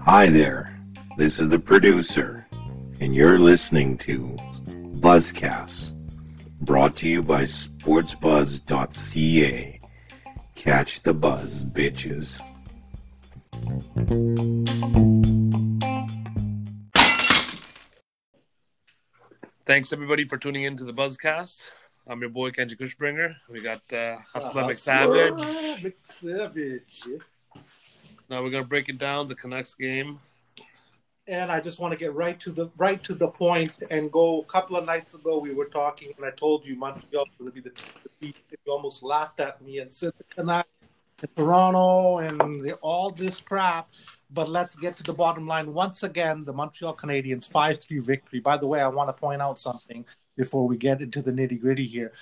Hi there, this is the producer, and you're listening to Buzzcast, brought to you by sportsbuzz.ca. Catch the buzz, bitches. Thanks everybody for tuning in to the Buzzcast. I'm your boy Kenji Kushbringer. We got uh, Hustler McSavage. McSavage. Now we're gonna break it down the Canucks game. And I just want to get right to the right to the point and go. A couple of nights ago, we were talking, and I told you Montreal was going to be the team to beat. You almost laughed at me and said the Canucks, and Toronto, and the, all this crap. But let's get to the bottom line. Once again, the Montreal Canadiens 5 3 victory. By the way, I want to point out something before we get into the nitty gritty here.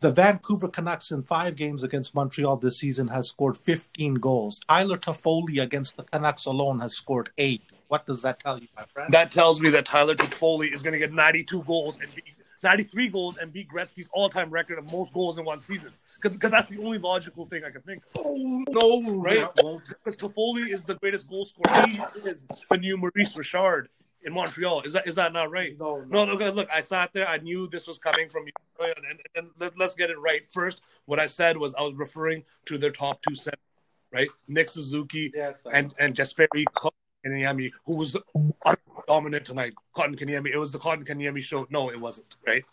The Vancouver Canucks in five games against Montreal this season has scored 15 goals. Tyler Toffoli against the Canucks alone has scored eight. What does that tell you, my friend? That tells me that Tyler Toffoli is gonna get 92 goals and beat 93 goals and beat Gretzky's all-time record of most goals in one season. Because that's the only logical thing I can think of. Oh, no, Right? Because Toffoli is the greatest goal scorer. He is the new Maurice Richard in Montreal. Is that is that not right? No, No, no, okay, look, I sat there. I knew this was coming from you. And, and, and let, us get it right. First, what I said was I was referring to their top two centers, right? Nick Suzuki Yes, and, and Jesperi Kotkaniemi, who was dominant tonight. Kotkaniemi. It was the Kotkaniemi show. No, it wasn't, right?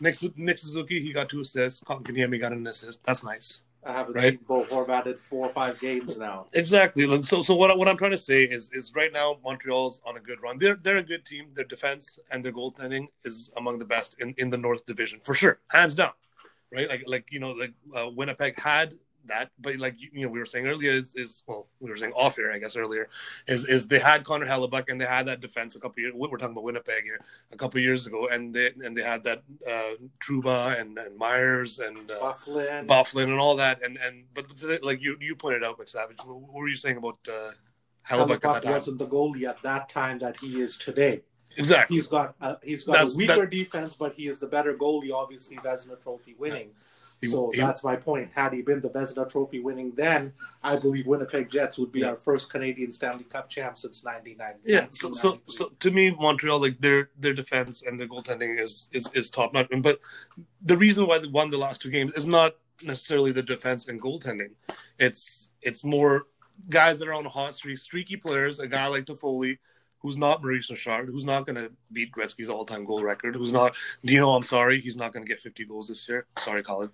Nick, Su- Nick Suzuki, he got two assists. Kotkaniemi got an assist. That's nice. I haven't Right. seen Bo Horvat in four or five games now. Exactly. So, so what, what I'm trying to say is, is right now Montreal's on a good run. They're they're a good team. Their defense and their goaltending is among the best in, in the North Division for sure, hands down. Right? Like like you know like uh, Winnipeg had that, but like you, know we were saying earlier is is well we were saying off air I guess earlier is is they had Connor Hellebuyck and they had that defense a couple years. We're talking about Winnipeg here a couple years ago, and they and they had that uh, Trouba and, and Myers and. Uh, Byfuglien. Byfuglien and all that, and and but the- like you you pointed out, McSavage. What were you saying about uh, Hellebuyck at that Hellebuyck wasn't the goalie at that time that he is today. Exactly. He's got a, he's got That's- a weaker defense, but he is the better goalie. Obviously, Vezina Trophy winning. He- so he- that's my point. Had he been the Vezina Trophy winning, then I believe Winnipeg Jets would be Yeah. our first Canadian Stanley Cup champ since '99. Yeah. So, so so to me, Montreal like their their defense and their goaltending is is is top notch. But the reason why they won the last two games is not necessarily the defense and goaltending. It's it's more guys that are on a hot streak, streaky players. A guy like Toffoli. Who's not Maurice Richard? Who's not going to beat Gretzky's all-time goal record? Who's not? Dino, I'm sorry, he's not going to get 50 goals this year. Sorry, Colin.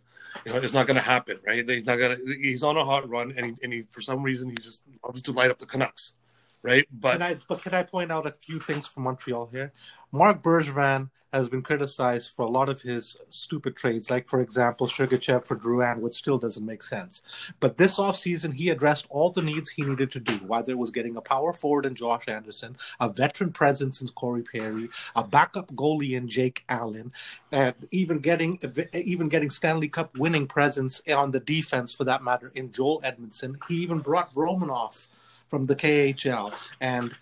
You know, it's not going to happen, right? He's not going to. He's on a hot run, and he, and he, for some reason, he just loves to light up the Canucks, right? But Can I, but can I point out a few things from Montreal here? Marc Bergevin has been criticized for a lot of his stupid trades, like, for example, Sergachev for Drouin, which still doesn't make sense. But this offseason, he addressed all the needs he needed to do, whether it was getting a power forward in Josh Anderson, a veteran presence in Corey Perry, a backup goalie in Jake Allen, and even getting even getting Stanley Cup winning presence on the defense, for that matter, in Joel Edmundson. He even brought Romanov from the KHL. And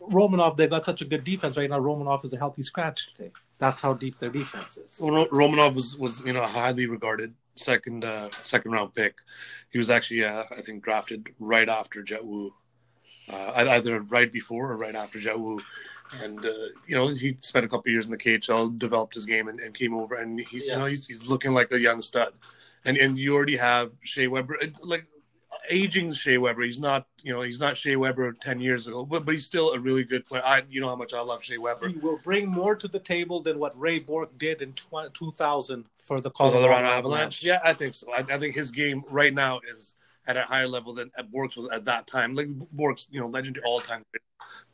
Romanov, they got such a good defense right now. Romanov is a healthy scratch today. That's how deep their defense is. Well, Ro- Romanov was, was you know a highly regarded second uh, second round pick. He was actually uh, I think drafted right after Jett Woo, uh, either right before or right after Jett Woo, and uh, you know he spent a couple years in the KHL, developed his game, and, and came over, and he's you know he's, he's looking like a young stud, and and you already have Shea Weber, it's like aging Shea Weber. He's not you know he's not Shea Weber ten years ago, but but he's still a really good player. I you know how much I love Shea Weber. He will bring more to the table than what Ray Bourque did in 20, 2000 for the Colorado, Colorado Avalanche. Avalanche. Yeah, I think so. I, I think his game right now is at a higher level than at Bourque's was at that time. Like Bourque's, you know, legendary all-time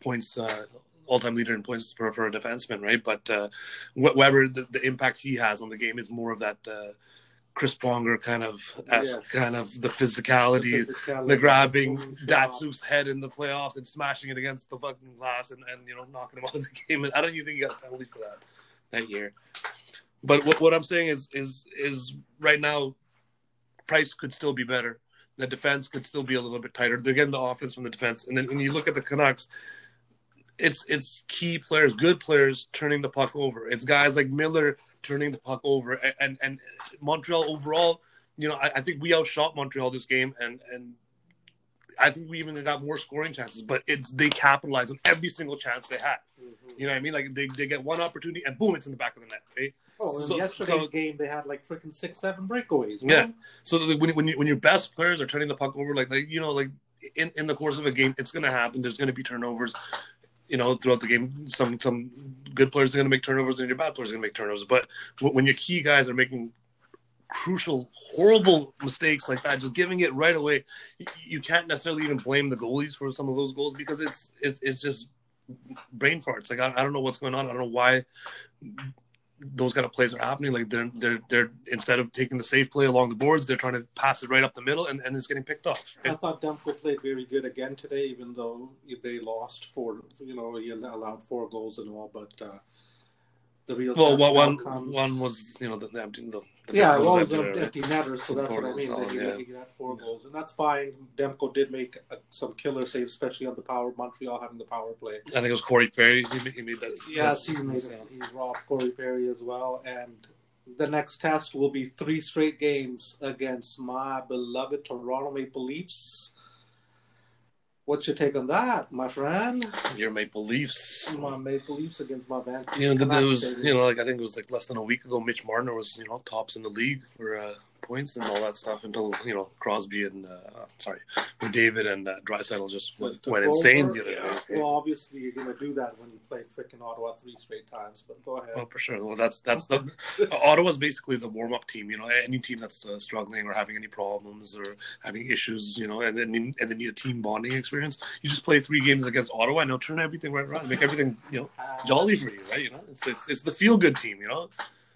points, uh, all-time leader in points for, for a defenseman, right? But uh, Weber, the, the impact he has on the game is more of that uh, Chris Pronger kind of, Yes. kind of the physicality, physicality, the grabbing. Datsyuk's head in the playoffs and smashing it against the fucking glass and, and you know knocking him out of the game. And I don't even think he got a penalty for that that year. But what, what I'm saying is is is right now, Price could still be better. The defense could still be a little bit tighter. They're getting the offense from the defense, and then when you look at the Canucks, it's it's key players, good players turning the puck over. It's guys like Miller turning the puck over, and and, Montreal overall you know, I, I think we outshot Montreal this game, and and I think we even got more scoring chances. But it's they capitalized on every single chance they had. Mhm. You know what I mean? Like they, they get one opportunity, and boom, it's in the back of the net. Right? Oh, in So- yesterday's so- game, they had like freaking six, seven breakaways. Yeah. So when when you, when your best players are turning the puck over, like like you know, like in, in the course of a game, it's gonna happen. There's gonna be turnovers. You know, throughout the game, some some good players are gonna make turnovers, and your bad players are gonna make turnovers. But when your key guys are making crucial, horrible mistakes like that, just giving it right away, you, you can't necessarily even blame the goalies for some of those goals because it's it's, it's just brain farts. Like I, I don't know what's going on. I don't know why those kind of plays are happening. Like they're they're they're instead of taking the safe play along the boards, they're trying to pass it right up the middle, and, and it's getting picked off. I thought Demko played very good again today, even though they lost four. You know, he allowed four goals and all, but uh, the real Well, one one, comes- one was you know the, the, the yeah, well, it empty an empty netter, so that's what I mean. that he, yeah. he had four goals, and that's fine. Demko did make uh, some killer saves, especially on the power. Montreal having the power play. I think it was Corey Perry. He made, he made that. Yes, he made it. He robbed Corey Perry as well, and the next test will be three straight games against my beloved Toronto Maple Leafs. What's your take on that, my friend? Your Maple Leafs. My Maple Leafs against my Vancouver. You know, there was, you know, like I think it was like less than a week ago. Mitch Marner was, you know, tops in the league for uh, points and all that stuff until you know Crosby and uh, sorry, David and uh, Draisaitl just went, went insane the other day. Well, obviously you're going to do that when you play freaking Ottawa three straight times. But go ahead. Oh, for sure. Well, that's that's the Ottawa's basically the warm up team. You know, any team that's uh, struggling or having any problems or having issues, you know, and then and then need a team bonding experience. You just play three games against Ottawa, and they'll turn everything right around, make everything you know jolly for you, right? You know, it's it's, it's the feel good team. You know,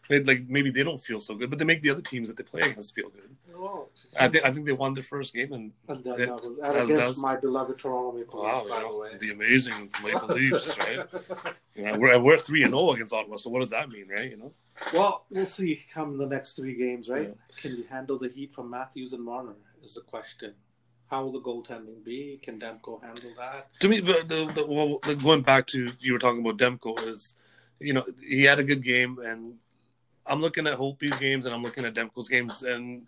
they, like maybe they don't feel so good, but they make the other teams that they play against feel good. Oh, well, I think I think they won their first game, and and then Yeah, that was that- against that was- my beloved Toronto Maple wow, Leafs, you by the way. the amazing Maple Leafs, right? You know, we're we're three and zero against Ottawa. So what does that mean, right? You know. Well, we'll see come the next three games, right? Yeah. Can you handle the heat from Matthews and Marner? Is the question. How will the goaltending be? Can Demko handle that? to me, the, the, the well, going back to you were talking about Demko is, you know, he had a good game, and I'm looking at Holtby's games and I'm looking at Demko's games, and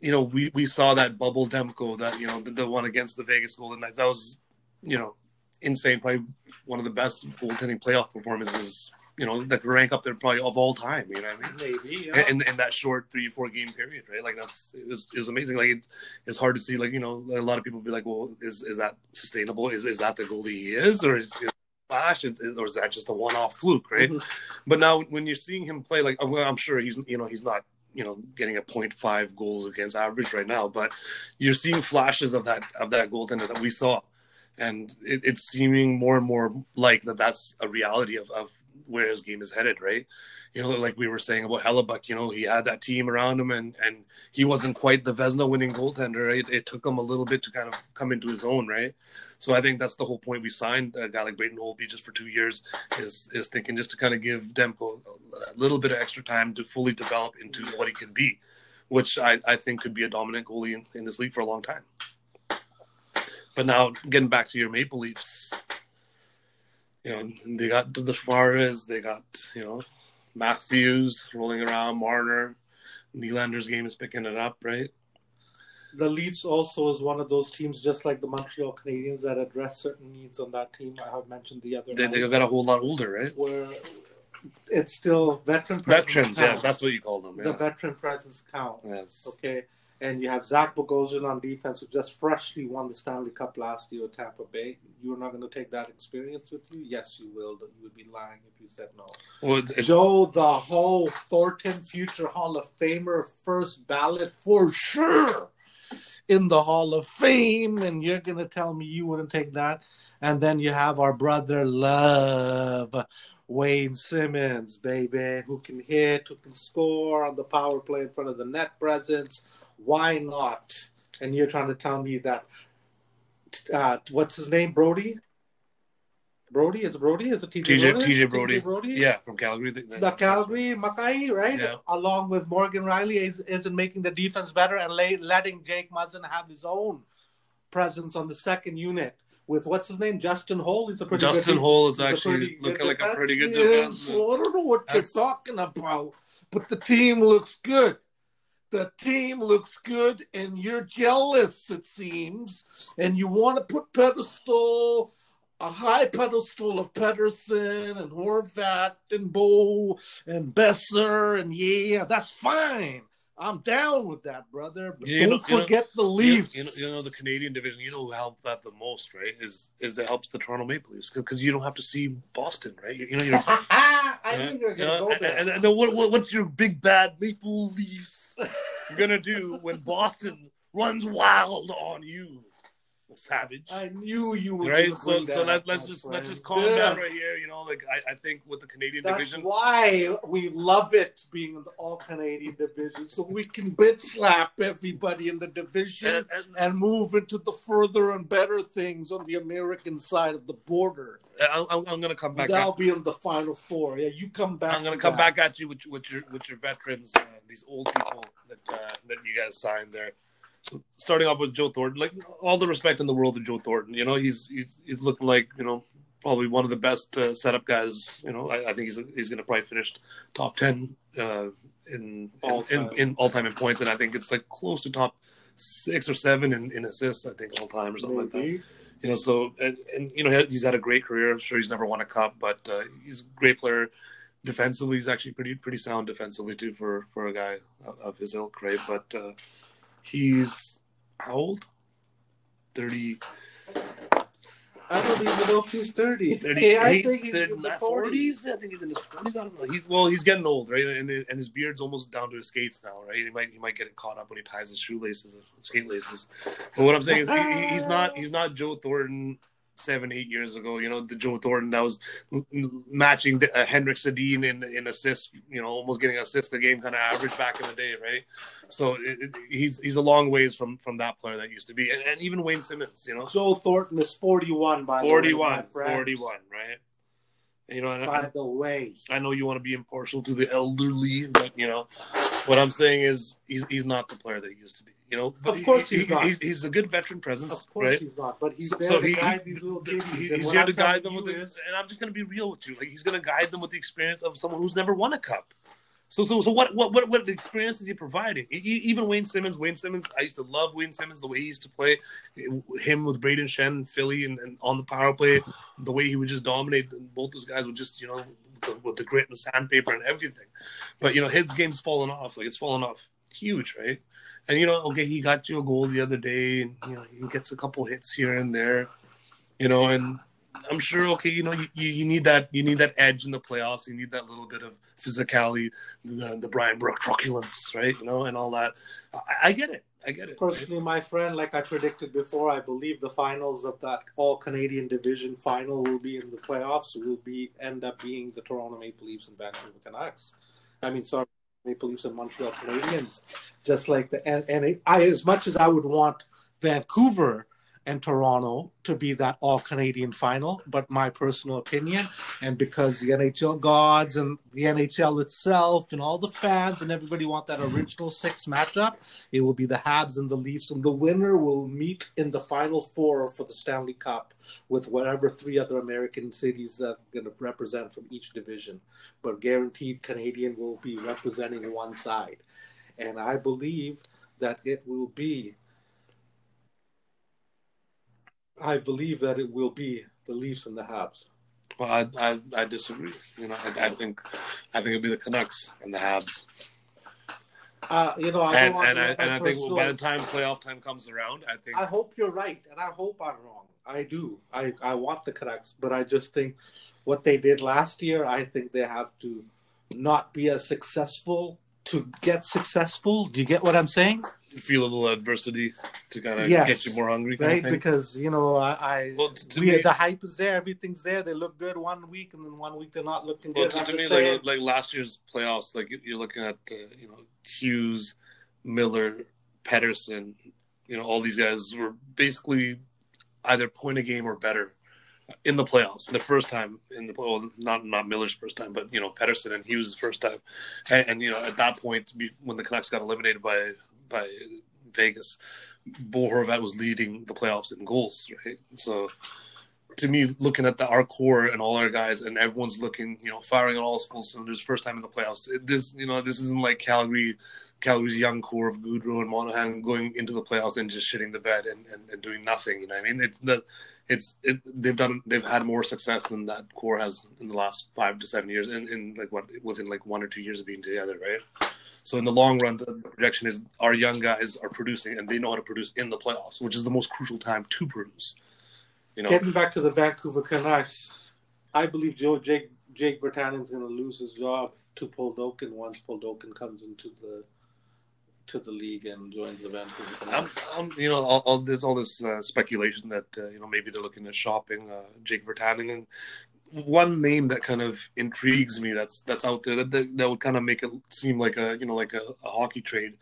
you know, we we saw that bubble Demko that you know the, the one against the Vegas Golden Knights that was, you know, insane. Probably one of the best goaltending playoff performances. You know, that could rank up there probably of all time. You know what I mean? Maybe. Yeah. in, in that short three four game period, right? Like that's it was, it was amazing. Like it, it's hard to see. Like you know, a lot of people be like, "Well, is is that sustainable? Is is that the goalie he is, or is, is flash, or is that just a one off fluke, right?" Mhm. But now when you're seeing him play, like well, I'm sure he's you know he's not you know getting a 0.5 goals against average right now, but you're seeing flashes of that of that goaltender that we saw, and it, it's seeming more and more like that. That's a reality of of where his game is headed, right? You know, like we were saying about Hellebuyck, you know, he had that team around him, and and he wasn't quite the Vezina winning goaltender. Right? It took him a little bit to kind of come into his own, right? So I think that's the whole point. We signed a guy like Braden Holtby just for two years, is is thinking just to kind of give Demko a little bit of extra time to fully develop into what he can be, which I, I think could be a dominant goalie in, in this league for a long time. But now getting back to your Maple Leafs, you know they got the Suarez, they got you know Matthews rolling around, Marner, Nylander's game is picking it up, right? The Leafs also is one of those teams, just like the Montreal Canadiens, that address certain needs on that team. I have mentioned the other They, night, they got a whole lot older, right? where it's still veteran presence Veterans, yeah, that's what you call them. the veteran presence count. Yes. Okay. And you have Zach Bogosian on defense, who just freshly won the Stanley Cup last year with Tampa Bay. You're not going to take that experience with you? Yes, you will. You would be lying if you said no. Well, Joe, the whole Thornton future Hall of Famer, first ballot for sure in the Hall of Fame. And you're going to tell me you wouldn't take that? And then you have our brother Love, Wayne Simmonds, baby, who can hit, who can score on the power play in front of the net presence. Why not? And you're trying to tell me that, uh, what's his name, Brodie? Brodie? Is it Brodie? Is it TJ TJ Brodie? TJ Brodie. Brodie? Yeah, from Calgary. The, the Calgary Mackay, right? Yeah. Along with Morgan Rielly, is, isn't making the defense better and lay, letting Jake Muzzin have his own presence on the second unit with what's his name, Justin Holl. He's a pretty good Justin good, Holl is actually looking like a pretty good defenseman. defenseman. I don't know what That's- you're talking about, but the team looks good. the team looks good and you're jealous, it seems, and you want to put pedestal a high pedestal of Pettersson and Horvat and Bo and Boeser and yeah, that's fine. I'm down with that, brother. But You don't know- you know- forget the Leafs. you know, you know the Canadian division. You know who helped that the most, right? Is is it helps the Toronto Maple Leafs because you don't have to see Boston, right? You, you know, you're I knew you were you gonna go there. and, and then what, what what's your big bad Maple Leafs gonna do when Boston runs wild on you, savage? I knew you were Right, so so let, let's just friend. let's just calm Yeah. down right here. You know, like I, I think with the Canadian That's division, why we love it being in the all Canadian division, so we can bit slap everybody in the division and, and, and move into the further and better things on the American side of the border. I'm, I'm, I'm gonna come back. That'll be in the final four. Yeah, you come back. I'm gonna to come that. back at you with, with your with your veterans, uh, these old people that uh, that you guys signed there. Starting off with Joe Thornton, like all the respect in the world to Joe Thornton. You know, he's he's he's looking like you know probably one of the best uh, setup guys. You know, I, I think he's he's gonna probably finish top ten uh, in All in, in, time. in all time in points, and I think it's like close to top six or seven in, in assists. I think all time or something like that you know so and, and you know he's had a great career i'm sure he's never won a cup but uh, he's a great player defensively he's actually pretty pretty sound defensively too for for a guy of, of his ilk right but uh, he's how old? 30 I don't even know if he's thirty. 38 I think he's 30, in the 40s forties. i think he's in his 40s i don't know. He's well he's getting old right? And and his beard's almost down to his skates now right? He might he might get it caught up when he ties his shoelaces and skate laces but what i'm saying is he- he's not he's not joe thornton seven eight years ago you know the joe thornton that was matching uh, henrik sedin in in assists you know almost getting assists a game kind of average back in the day right? So it, it, he's he's a long ways from from that player that used to be and, and even wayne simmonds you know? Joe Thornton is forty-one by the way, 41 41 right? You know and I- By the way, I know you want to be impartial to the elderly, but you know what I'm saying is he's he's not the player that he used to be. You know, Of course he- he's he- not. He's, he's a good veteran presence, of course right? he's not, but he's So- there so to he- guide he- these little He- he's here I'm to guide them with the, is- and I'm just going to be real with you. Like he's going to guide them with the experience of someone who's never won a cup. So, so, so what, what, what, what experience is he providing? Even Wayne Simmonds, Wayne Simmonds, I used to love Wayne Simmonds, the way he used to play, him with Brayden Schenn, Philly, and, and on the power play, the way he would just dominate. And both those guys would just, you know, with the, with the grit and sandpaper and everything. But you know, his game's fallen off. Like it's fallen off huge, right? And you know, okay, he got you a goal the other day, and you know, he gets a couple hits here and there, you know, and I'm sure, okay, you know, you, you, need that you need that edge in the playoffs. You need that little bit of physicality, the the Brian Burke truculence, right? You know, and all that. I, I get it. I get it. right? Personally, my friend, like I predicted before, I believe the finals of that All Canadian Division final will be in the playoffs. Will be end up being the Toronto Maple Leafs and Vancouver Canucks. I mean, sorry, Maple Leafs and Montreal Canadiens. Just like the and, and I, as much as I would want Vancouver and Toronto to be that All Canadian final, but my personal opinion, and because the NHL gods and the NHL itself and all the fans and everybody want that original six matchup, it will be the Habs and the Leafs, and the winner will meet in the final four for the Stanley Cup with whatever three other American cities are going to represent from each division. But guaranteed, Canadian will be representing one side, and I believe that it will be. I believe that it will be the Leafs and the Habs. Well, I, I I disagree. You know, I, I think I think it'll be the Canucks and the Habs, Uh, you know, I and and I, and I think personal- by the time playoff time comes around, I think I hope you're right, and I hope I'm wrong. I do. I, I want the Canucks, but I just think what they did last year, I think they have to not be as successful to get successful. Do you get what I'm saying? Feel a little adversity to kind of Yes. get you more hungry, kind Right? of thing. Because you know, I, I Well, t- to we, me- the hype is there, everything's there. They look good one week, and then one week they're not looking Well, good. to, to me, like like last year's playoffs, like you- you're looking at uh, you know Hughes, Miller, Pettersson, you know all these guys were basically either point a game or better in the playoffs. The first time in the well, not not Miller's first time, but you know Pettersson and Hughes' first time, and, and you know at that point when the Canucks got eliminated by by Vegas, Bo Horvat was leading the playoffs in goals, right? So to me, looking at the our core and all our guys, and everyone's looking, you know, firing on all full cylinders, first time in the playoffs. This, you know, this isn't like Calgary Calgary's young core of Gaudreau and Monahan going into the playoffs and just shitting the bed and, and, and doing nothing. You know I mean? It's the it's it, they've done they've had more success than that core has in the last five to seven years in, in like what within like one or two years of being together, right? So in the long run, the projection is our young guys are producing and they know how to produce in the playoffs, which is the most crucial time to produce. You know, Getting back to the Vancouver Canucks, I believe Joe Jake Jake Virtanen's going to lose his job to Podkolzin once Podkolzin comes into the to the league and joins the Vancouver I'm, I'm, you know, all, all, there's all this uh, speculation that uh, you know maybe they're looking at shopping uh, Jake Virtanen, and one name that kind of intrigues me that's that's out there that that, that would kind of make it seem like a you know like a, a hockey trade.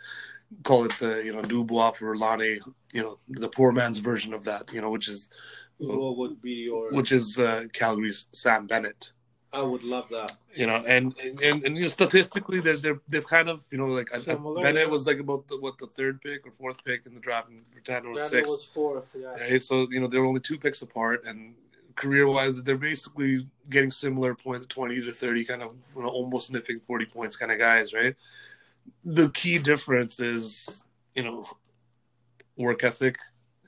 Call it the you know Dubois for Laine, you know the poor man's version of that, you know, which is What would be your? which is uh, Calgary's Sam Bennett. I would love that. you know, and and, and you know, statistically, they're they're they're kind of you know like Similar, Bennett yeah. was like about the, what the third pick or fourth pick in the draft, and Virtanen was sixth. was fourth. Yeah. Right? So you know they're only two picks apart, and career wise, they're basically getting similar points, twenty to thirty, kind of you know almost sniffing forty points kind of guys, right? The key difference is you know work ethic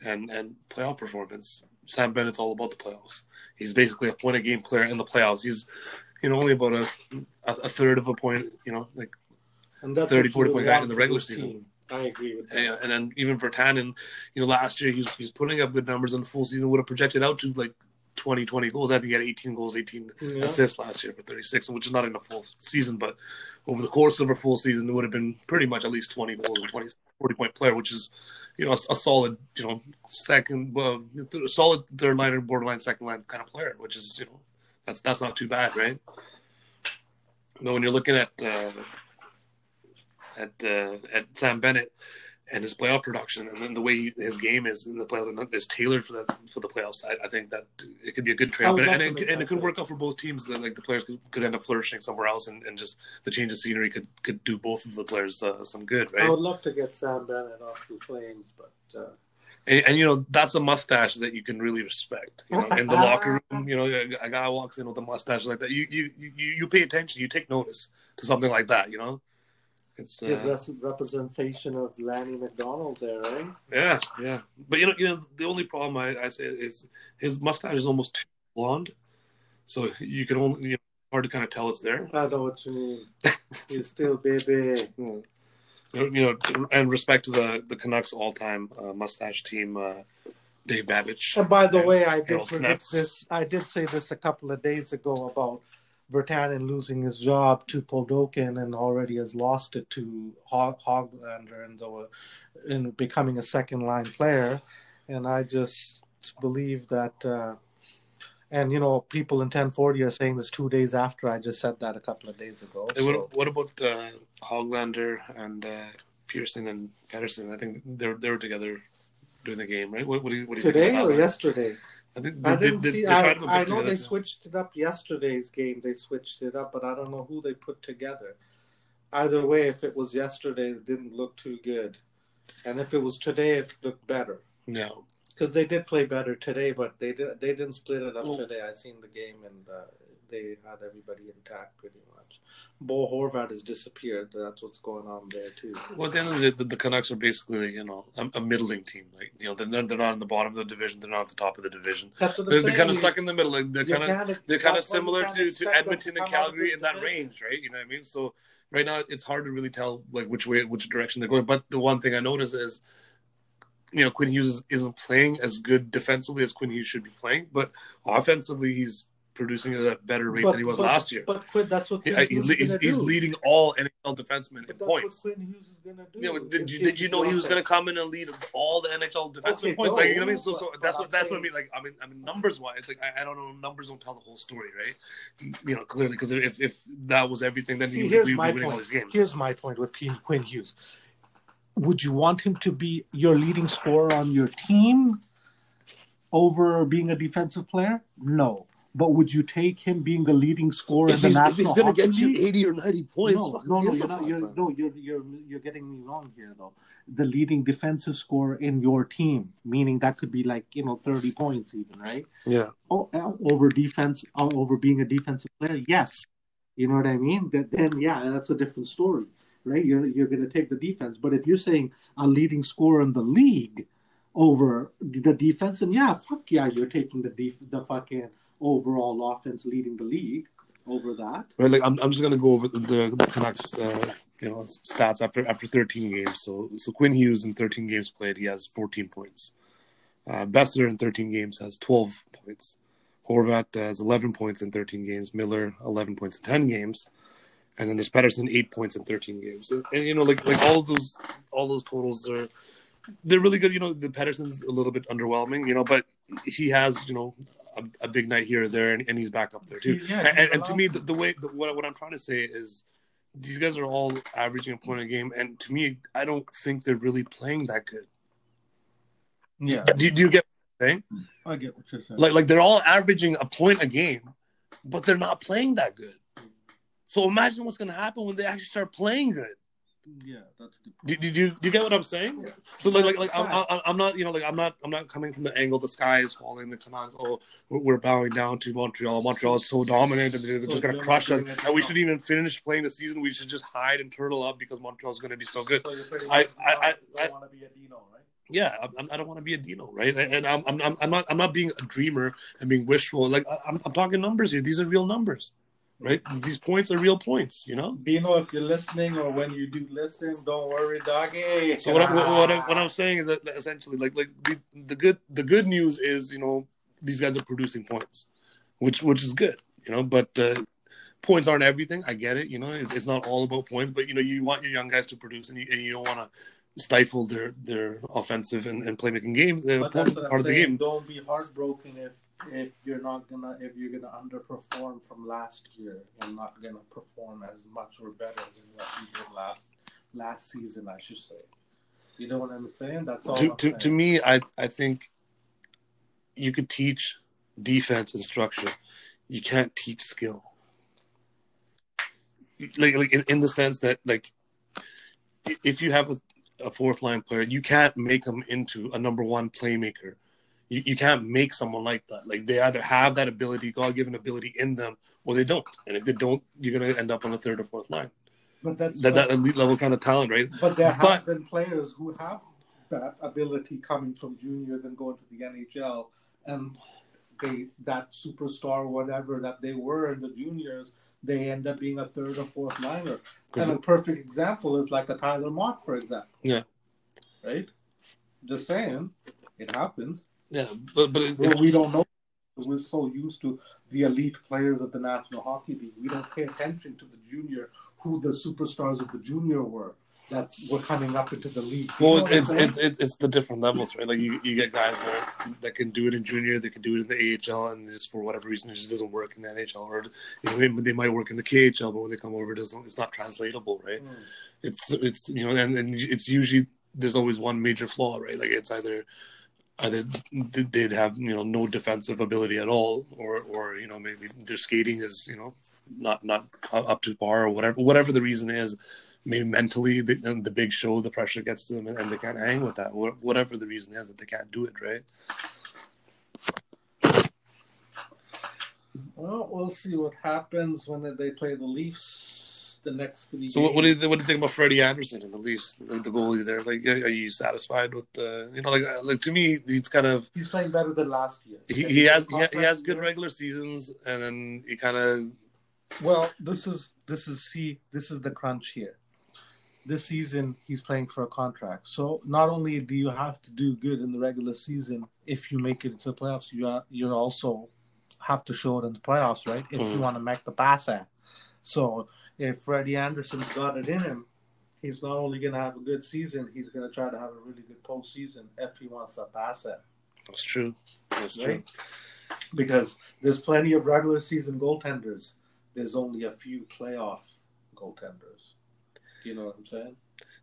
and and playoff performance. Sam Bennett's all about the playoffs. He's basically a point a game player in the playoffs. He's you know only about a a, third of a point, you know, like And that's 30, 40 point guy in the regular season. team. I agree with that. and, and then even Virtanen, you know, last year he's he's putting up good numbers in the full season. Would have projected out to like 20, 20 goals. I think he had 18 goals, 18 Yeah. assists last year for 36, which is not in a full season, but over the course of a full season, it would have been pretty much at least 20 goals and 20, 40 point player, which is, you know, a, a solid, you know, second, well, th- solid third liner, borderline second line kind of player, which is, you know, that's that's not too bad, right? But when you're looking at uh, at uh, at Sam Bennett and his playoff production, and then the way his game is in the playoffs is tailored for the for the playoff side, I think that it could be a good trade, and, and, it, and it could work out for both teams. That like the players could, could end up flourishing somewhere else, and, and just the change of scenery could could do both of the players uh, some good, right? I would love to get Sam Bennett off the Flames, but uh, And, and you know that's a mustache that you can really respect. You know, in the locker room, you know, a, a guy walks in with a mustache like that. You you you you pay attention. You take notice to something like that. You know, it's uh, good res- representation of Lanny McDonald there, right? Yeah, yeah. But you know, you know, the only problem I, I say is his mustache is almost too blonde, so you can only you know, hard to kind of tell it's there. I know what you mean. He's still baby. You know, you know, and respect to the the Canucks all time uh, mustache team, uh, Dave Babych. And by the way, I did predict this. I did say this a couple of days ago about Virtanen losing his job to Podkolzin and already has lost it to Hog- Hoglander and the, in becoming a second line player. And I just believe that. Uh, and you know, people in 1040 are saying this two days after I just said that a couple of days ago. Hey, So, what, what about uh, Hoglander and uh, Pearson and Pettersson? I think they were they were together during the game, right? What, what do you what do you today or yesterday? I, think I didn't see. I, tried to put I know they switched it up yesterday's game. They switched it up, but I don't know who they put together. Either way, if it was yesterday, it didn't look too good, and if it was today, it looked better No, because they did play better today. But they did. They didn't split it up Well- today. I seen the game, and uh, they had everybody intact pretty much. Bo Horvat has disappeared. That's what's going on there too. Well, at the end of the day, the, Canucks are basically, you know, a, a middling team. Like, you know, they're, they're not in the bottom of the division. They're not at the top of the division. That's what I'm They're, saying. they're kind of stuck in the middle. Like, they're kind of they're kind of that's why you similar to, to expect them to Edmonton and come out of Calgary in that division. range, right? You know what I mean? So right now, it's hard to really tell like which way, which direction they're going. But the one thing I notice is, you know, Quinn Hughes isn't playing as good defensively as Quinn Hughes should be playing, but offensively, he's producing at a better rate than he was but- last year. But Quinn, that's what Quinn Yeah, he's, is he's, leading all NHL defensemen But in points. what Quinn Hughes is gonna do. Yeah, but did you did you know he was going to come in and lead all the NHL defenseman Okay, points? Like you know what I mean? So, so but- that's but what that's what I mean. Like I mean, I mean numbers wise, like I, I don't know. Numbers don't tell the whole story, right? You know, clearly because if if that was everything, then See, he would here's we my be winning all point. these games. Here's my point with Quinn, Quinn Hughes. Would you want him to be your leading scorer on your team over being a defensive player? No. But would you take him being the leading scorer in If the he's, if he's going to get you eighty or ninety points, no, no, no, you're not. You're, no, you're you're you're getting me wrong here, though. The leading defensive scorer in your team, meaning that could be like you know thirty points, even right? Yeah, Oh, over defense, uh, over being a defensive player, yes. You know what I mean? That then, yeah, that's a different story. right? You're you're going to take the defense. But if you're saying a leading scorer in the league over the defense, then yeah, fuck yeah, you're taking the def- the fucking overall offense leading the league over that. Right, like I'm, I'm just gonna go over the, the, Canucks, uh, you know, stats after after 13 games. So, so Quinn Hughes in 13 games played, he has 14 points. Uh, in 13 games has 12 points. Horvat has 11 points in 13 games. Miller 11 points in 10 games, and then there's Pettersson eight points in 13 games. And, and you know, like like all those all those totals are they're really good. You know, the Pettersson's a little bit underwhelming. You know, but he has you know a, a big night here or there, and, and he's back up there too. Yeah, and, and to me, the, the way the, what what I'm trying to say is. These guys are all averaging a point a game, and to me, I don't think they're really playing that good. Yeah, Do, do you get what I'm saying? I get what you're saying. Like, like they're all averaging a point a game, but they're not playing that good. So imagine what's going to happen when they actually start playing good. Yeah, that's good. Did, did you do you get what I'm saying? So like like, like I'm, I'm, I'm not you know like I'm not I'm not coming from the angle the sky is falling the Canucks oh we're, we're bowing down to Montreal. Montreal is so dominant and they're So just gonna you're crush us. and we shouldn't even finish playing the season. We should just hide and turtle up because Montreal's gonna be so good. So you're pretty I- I- I- I- want to be a Dino, right? yeah I'm, I don't want to be a Dino right? And I'm, I'm I'm I'm not I'm not being a dreamer and being wishful. Like I- I'm I'm talking numbers here. These are real numbers right these points are real points you know Dino, if you're listening or when you do listen, don't worry, doggy. So what, I, what, I, what I'm saying is that essentially, like, like the, the good the good news is, you know, these guys are producing points, which which is good, you know. But uh, points aren't everything. I get it, you know. It's, it's not all about points, but you know, you want your young guys to produce, and you, and you don't want to stifle their their offensive and, and playmaking game uh, part of the game. Don't be heartbroken if if you're not gonna if you're gonna underperform from last year and not gonna perform as much or better than what you did last last season. I should say. You know what I'm saying? That's all. To, to, to me, I I think you could teach defense and structure. You can't teach skill. Like like in, in the sense that like if you have a, a fourth line player, you can't make them into a number one playmaker. You, you can't make someone like that. Like they either have that ability, God given ability in them, or they don't. And if they don't, you're gonna end up on a third or fourth line. but that's That that elite level kind of talent, right? But there have But- been players who have that ability coming from juniors and going to the NHL, and they that superstar, whatever that they were in the juniors, they end up being a third or fourth liner. And a perfect example is like a Tyler Motte, for example. Yeah. Right. Just saying, it happens. Yeah, but but it, Well, we don't know. We're so used to the elite players of the National Hockey League. We don't pay attention to the junior, who the superstars of the junior were that were coming up into the league. You Well, it's, it's it's it's the different levels, right? Like you, you get guys that that can do it in junior, they can do it in the AHL, and just for whatever reason, it just doesn't work in the NHL, or you know, they might work in the KHL, but when they come over, it doesn't it's not translatable, right? Mm. It's it's you know, and, and it's usually there's always one major flaw, right? Like it's either either they'd have you know no defensive ability at all, or or you know maybe their skating is you know not not up to par or whatever whatever the reason is maybe mentally the, the big show the pressure gets to them and, and they can't hang with that. Whatever the reason is that they can't do it right? Well, we'll see what happens when they play the Leafs the next three. so what, what do you think, what do you think about Freddie Andersen and the Leafs the, the goalie there like are you satisfied with the you know like like to me he's kind of He's playing better than last year. he, he has he, he has good regular seasons and then he kind of Well, this is this is see this is the crunch here. This season he's playing for a contract. So not only do you have to do good in the regular season if you make it into the playoffs, you are, you also have to show it in the playoffs, right? If you Mhm. want to make the pass at. So if Freddie Andersen's got it in him, he's not only going to have a good season, he's going to try to have a really good postseason if he wants to pass it. that's true that's true Right. Because there's plenty of regular season goaltenders. There's only a few playoff goaltenders. You know what I'm saying?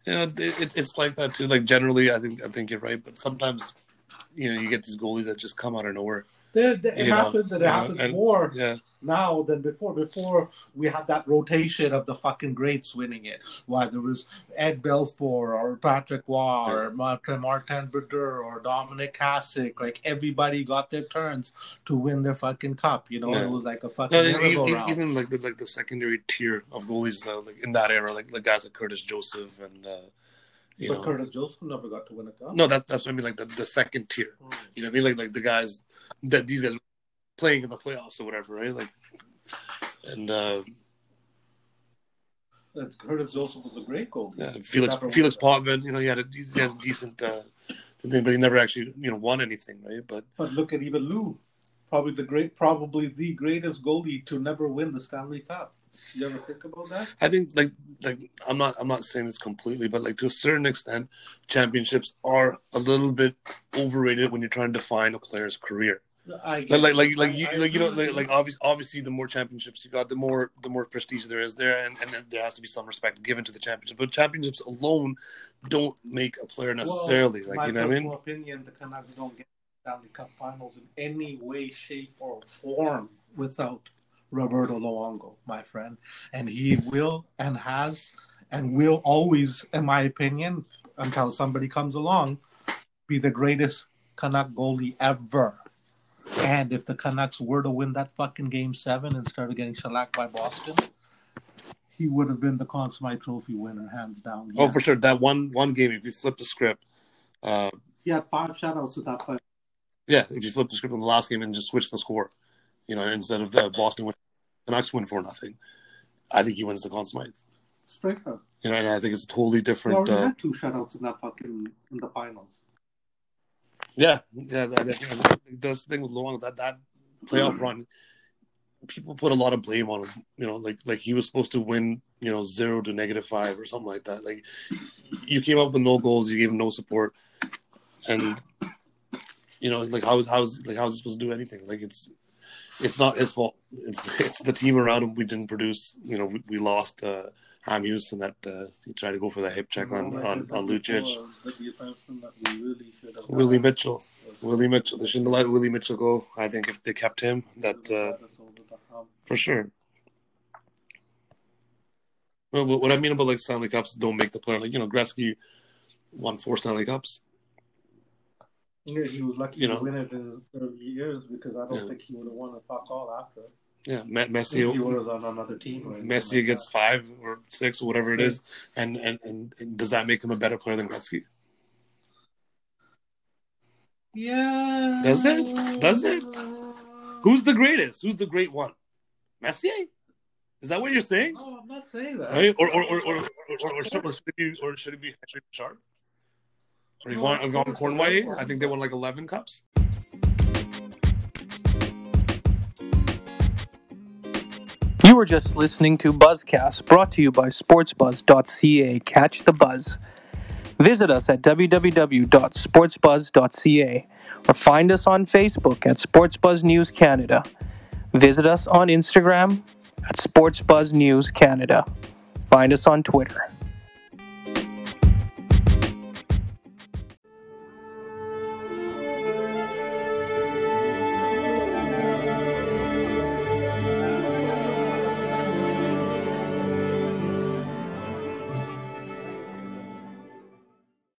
you know it, it, it's like that too like generally i think i think you're right but sometimes you know you get these goalies that just come out of nowhere It You know, happens, and it know, happens and- more Yeah, now than before. Before we had that rotation of the fucking greats winning it. Why there was Ed Belfour or Patrick Roy or Martin Martin Brodeur or Dominik Hasek. Like everybody got their turns to win their fucking cup. You know, Yeah. it was like a fucking no, e- merry-go-round. e- even like the like the secondary tier of goalies, uh, like in that era, like the guys like Curtis Joseph and uh, you but know, Curtis Joseph never got to win a cup. no, that's that's what I mean, like the, the second tier. Mm. You know what I mean? Like like the guys that these guys playing in the playoffs or whatever, right? Like, and uh, That Curtis Joseph was a great goalie. yeah, Felix Felix. Potvin, you know, he had a he had a decent uh, thing, but he never actually you know won anything, right? But But look at even Lou, probably the great, probably the greatest goalie to never win the Stanley Cup. You ever think about that? I think like like I'm not I'm not saying it's completely, but like to a certain extent, championships are a little bit overrated when you're trying to define a player's career. I Like like like, like you like you know like, like obviously obviously the more championships you got, the more the more prestige there is there, and and then there has to be some respect given to the championship. But championships alone don't make a player necessarily. Well, like you know what I mean? personal opinion, the Canucks don't get Stanley Cup Finals in any way, shape, or form without Roberto Luongo, my friend, and he will and has and will always, in my opinion, until somebody comes along, be the greatest Canuck goalie ever. And if the Canucks were to win that fucking game seven instead of getting shellacked by Boston, he would have been the Conn Smythe Trophy winner, hands down. Oh, for sure. That one one game, if you flip the script, uh, He had five shutouts to that play. yeah, if you flip the script in the last game and just switch the score, you know, instead of the Boston win, the Canucks win for nothing, I think he wins the Conn Smythe. Straight up. You know, and I think it's a totally different. already Uh, had two shutouts in that fucking in the finals. yeah, yeah. That, that, that's the thing with Luong that that playoff run, people put a lot of blame on him. You know, like like he was supposed to win, you know, zero to negative five or something like that. Like you came up with no goals, you gave him no support, and you know, like how is how is like how is he supposed to do anything? Like it's it's not his fault. It's it's the team around him. We didn't produce. You know, we, we lost uh, Ham Houston that uh, he tried to go for the hip check on on on Lucic. Willie Mitchell. Willie Mitchell. They shouldn't have let Willie Mitchell go. I think if they kept him, that uh, for sure. Well, what what I mean about like Stanley Cups don't make the player like you know Gretzky won four Stanley Cups. Yeah, he was lucky You to know. win it in his early years because I don't Yeah. think he would have won a fuck all after. Yeah, Me- If he Messier. was on another team. Anything Messier like gets that. five or six or whatever it is, and, and and and does that make him a better player than Gretzky? Yeah. Does it? Does it? Who's the greatest? Who's the great one? Messier? Is that what you're saying? No, I'm not saying that. Right? Or or or or, or, or, or, should, or should it be should Or Yvan, Yvan Cournoyer? I think they won like eleven cups. You were just listening to Buzzcast, brought to you by SportsBuzz.ca. Catch the buzz. Visit us at www.sportsbuzz.ca or find us on Facebook at SportsBuzz News Canada. Visit us on Instagram at SportsBuzz News Canada. Find us on Twitter.